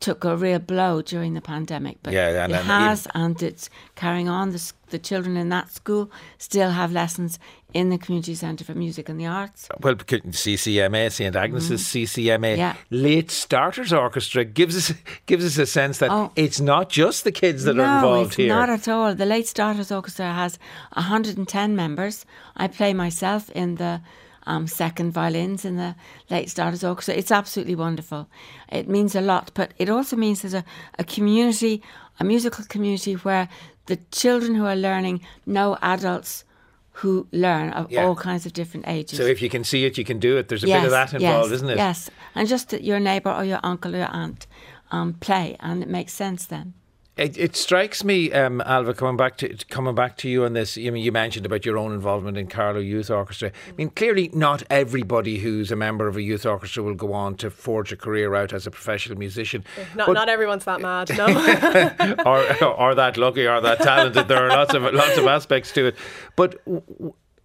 took a real blow during the pandemic. But Yeah, and- it and has, and it's carrying on. The, the children in that school still have lessons in the community centre for music and the arts. Well, CCMA, St Agnes's CCMA, Mm. Yeah. late starters orchestra gives us gives us a sense that Oh. it's not just the kids that no, are involved here. not at all. The Late Starters Orchestra has 110 members. I play myself in the um, second violins in the Late Starters Orchestra. It's absolutely wonderful. It means a lot, but it also means there's a, a community, a musical community where the children who are learning know adults who learn of Yeah. all kinds of different ages. so if you can see it, you can do it. There's a bit of that involved, yes, isn't it? Yes, and just that your neighbour or your uncle or your aunt um, play, and it makes sense then. It, it, strikes me, um, Ailbhe, coming back to coming back to you on this. I mean, you mentioned about your own involvement in Carlow Youth Orchestra. I mean, clearly, not everybody who's a member of a youth orchestra will go on to forge a career out as a professional musician. Not, but, not everyone's that mad, no, or, or that lucky, or that talented. There are lots of lots of aspects to it, but.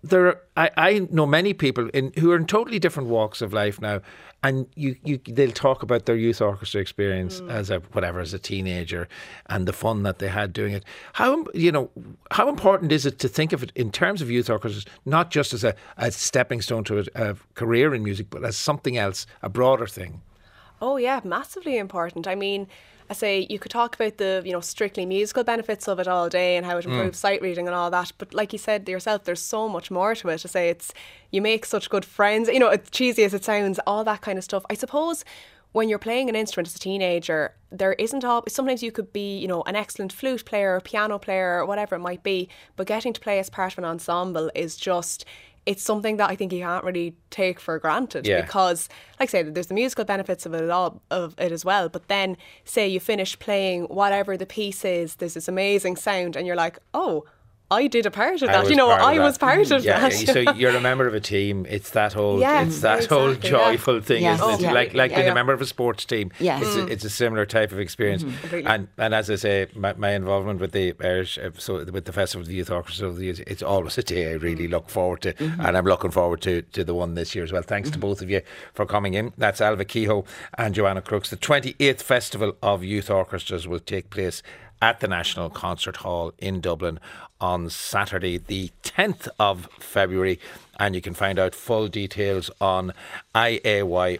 There are, I, I know many people in who are in totally different walks of life now and you, you they'll talk about their youth orchestra experience mm. as a whatever as a teenager and the fun that they had doing it. How you know how important is it to think of it in terms of youth orchestras not just as a, a stepping stone to a, a career in music but as something else a broader thing? Oh yeah massively important. I mean I say you could talk about the you know strictly musical benefits of it all day and how it mm. improves mm. sight reading and all that, but like you said yourself, there's so much more to it. I say it's you make such good friends. You know, as cheesy as it sounds, all that kind of stuff. I suppose when you're playing an instrument as a teenager, there isn't all. Sometimes you could be, you know, an excellent flute player, or piano player, or whatever it might be, but getting to play as part of an ensemble is just it's something that I think you can't really take for granted yeah. because, like I say, there's the musical benefits of it all of it as well. But then, say you finish playing whatever the piece is, there's this amazing sound, and you're like, oh, I did a part of that. You know, I was part of yeah, that. so you're a member of a team. It's that whole, yeah, it's that exactly, whole joyful yeah. thing, yes. isn't it? Oh, like like being a member of a sports team. Yes. It's, mm. a, it's a similar type of experience. Mm-hmm. And and as I say, my, my, involvement with the Irish, uh, so with the Festival of the Youth Orchestra of the Youth, it's always a day I really look forward to, mm-hmm. and I'm looking forward to to the one this year as well. Thanks mm-hmm. to both of you for coming in. That's Ailbhe Kehoe and Joanna Crooks. The 28th Festival of Youth Orchestras will take place at the National Concert Hall in Dublin on Saturday, the 10th of February. And you can find out full details on iayo.ie.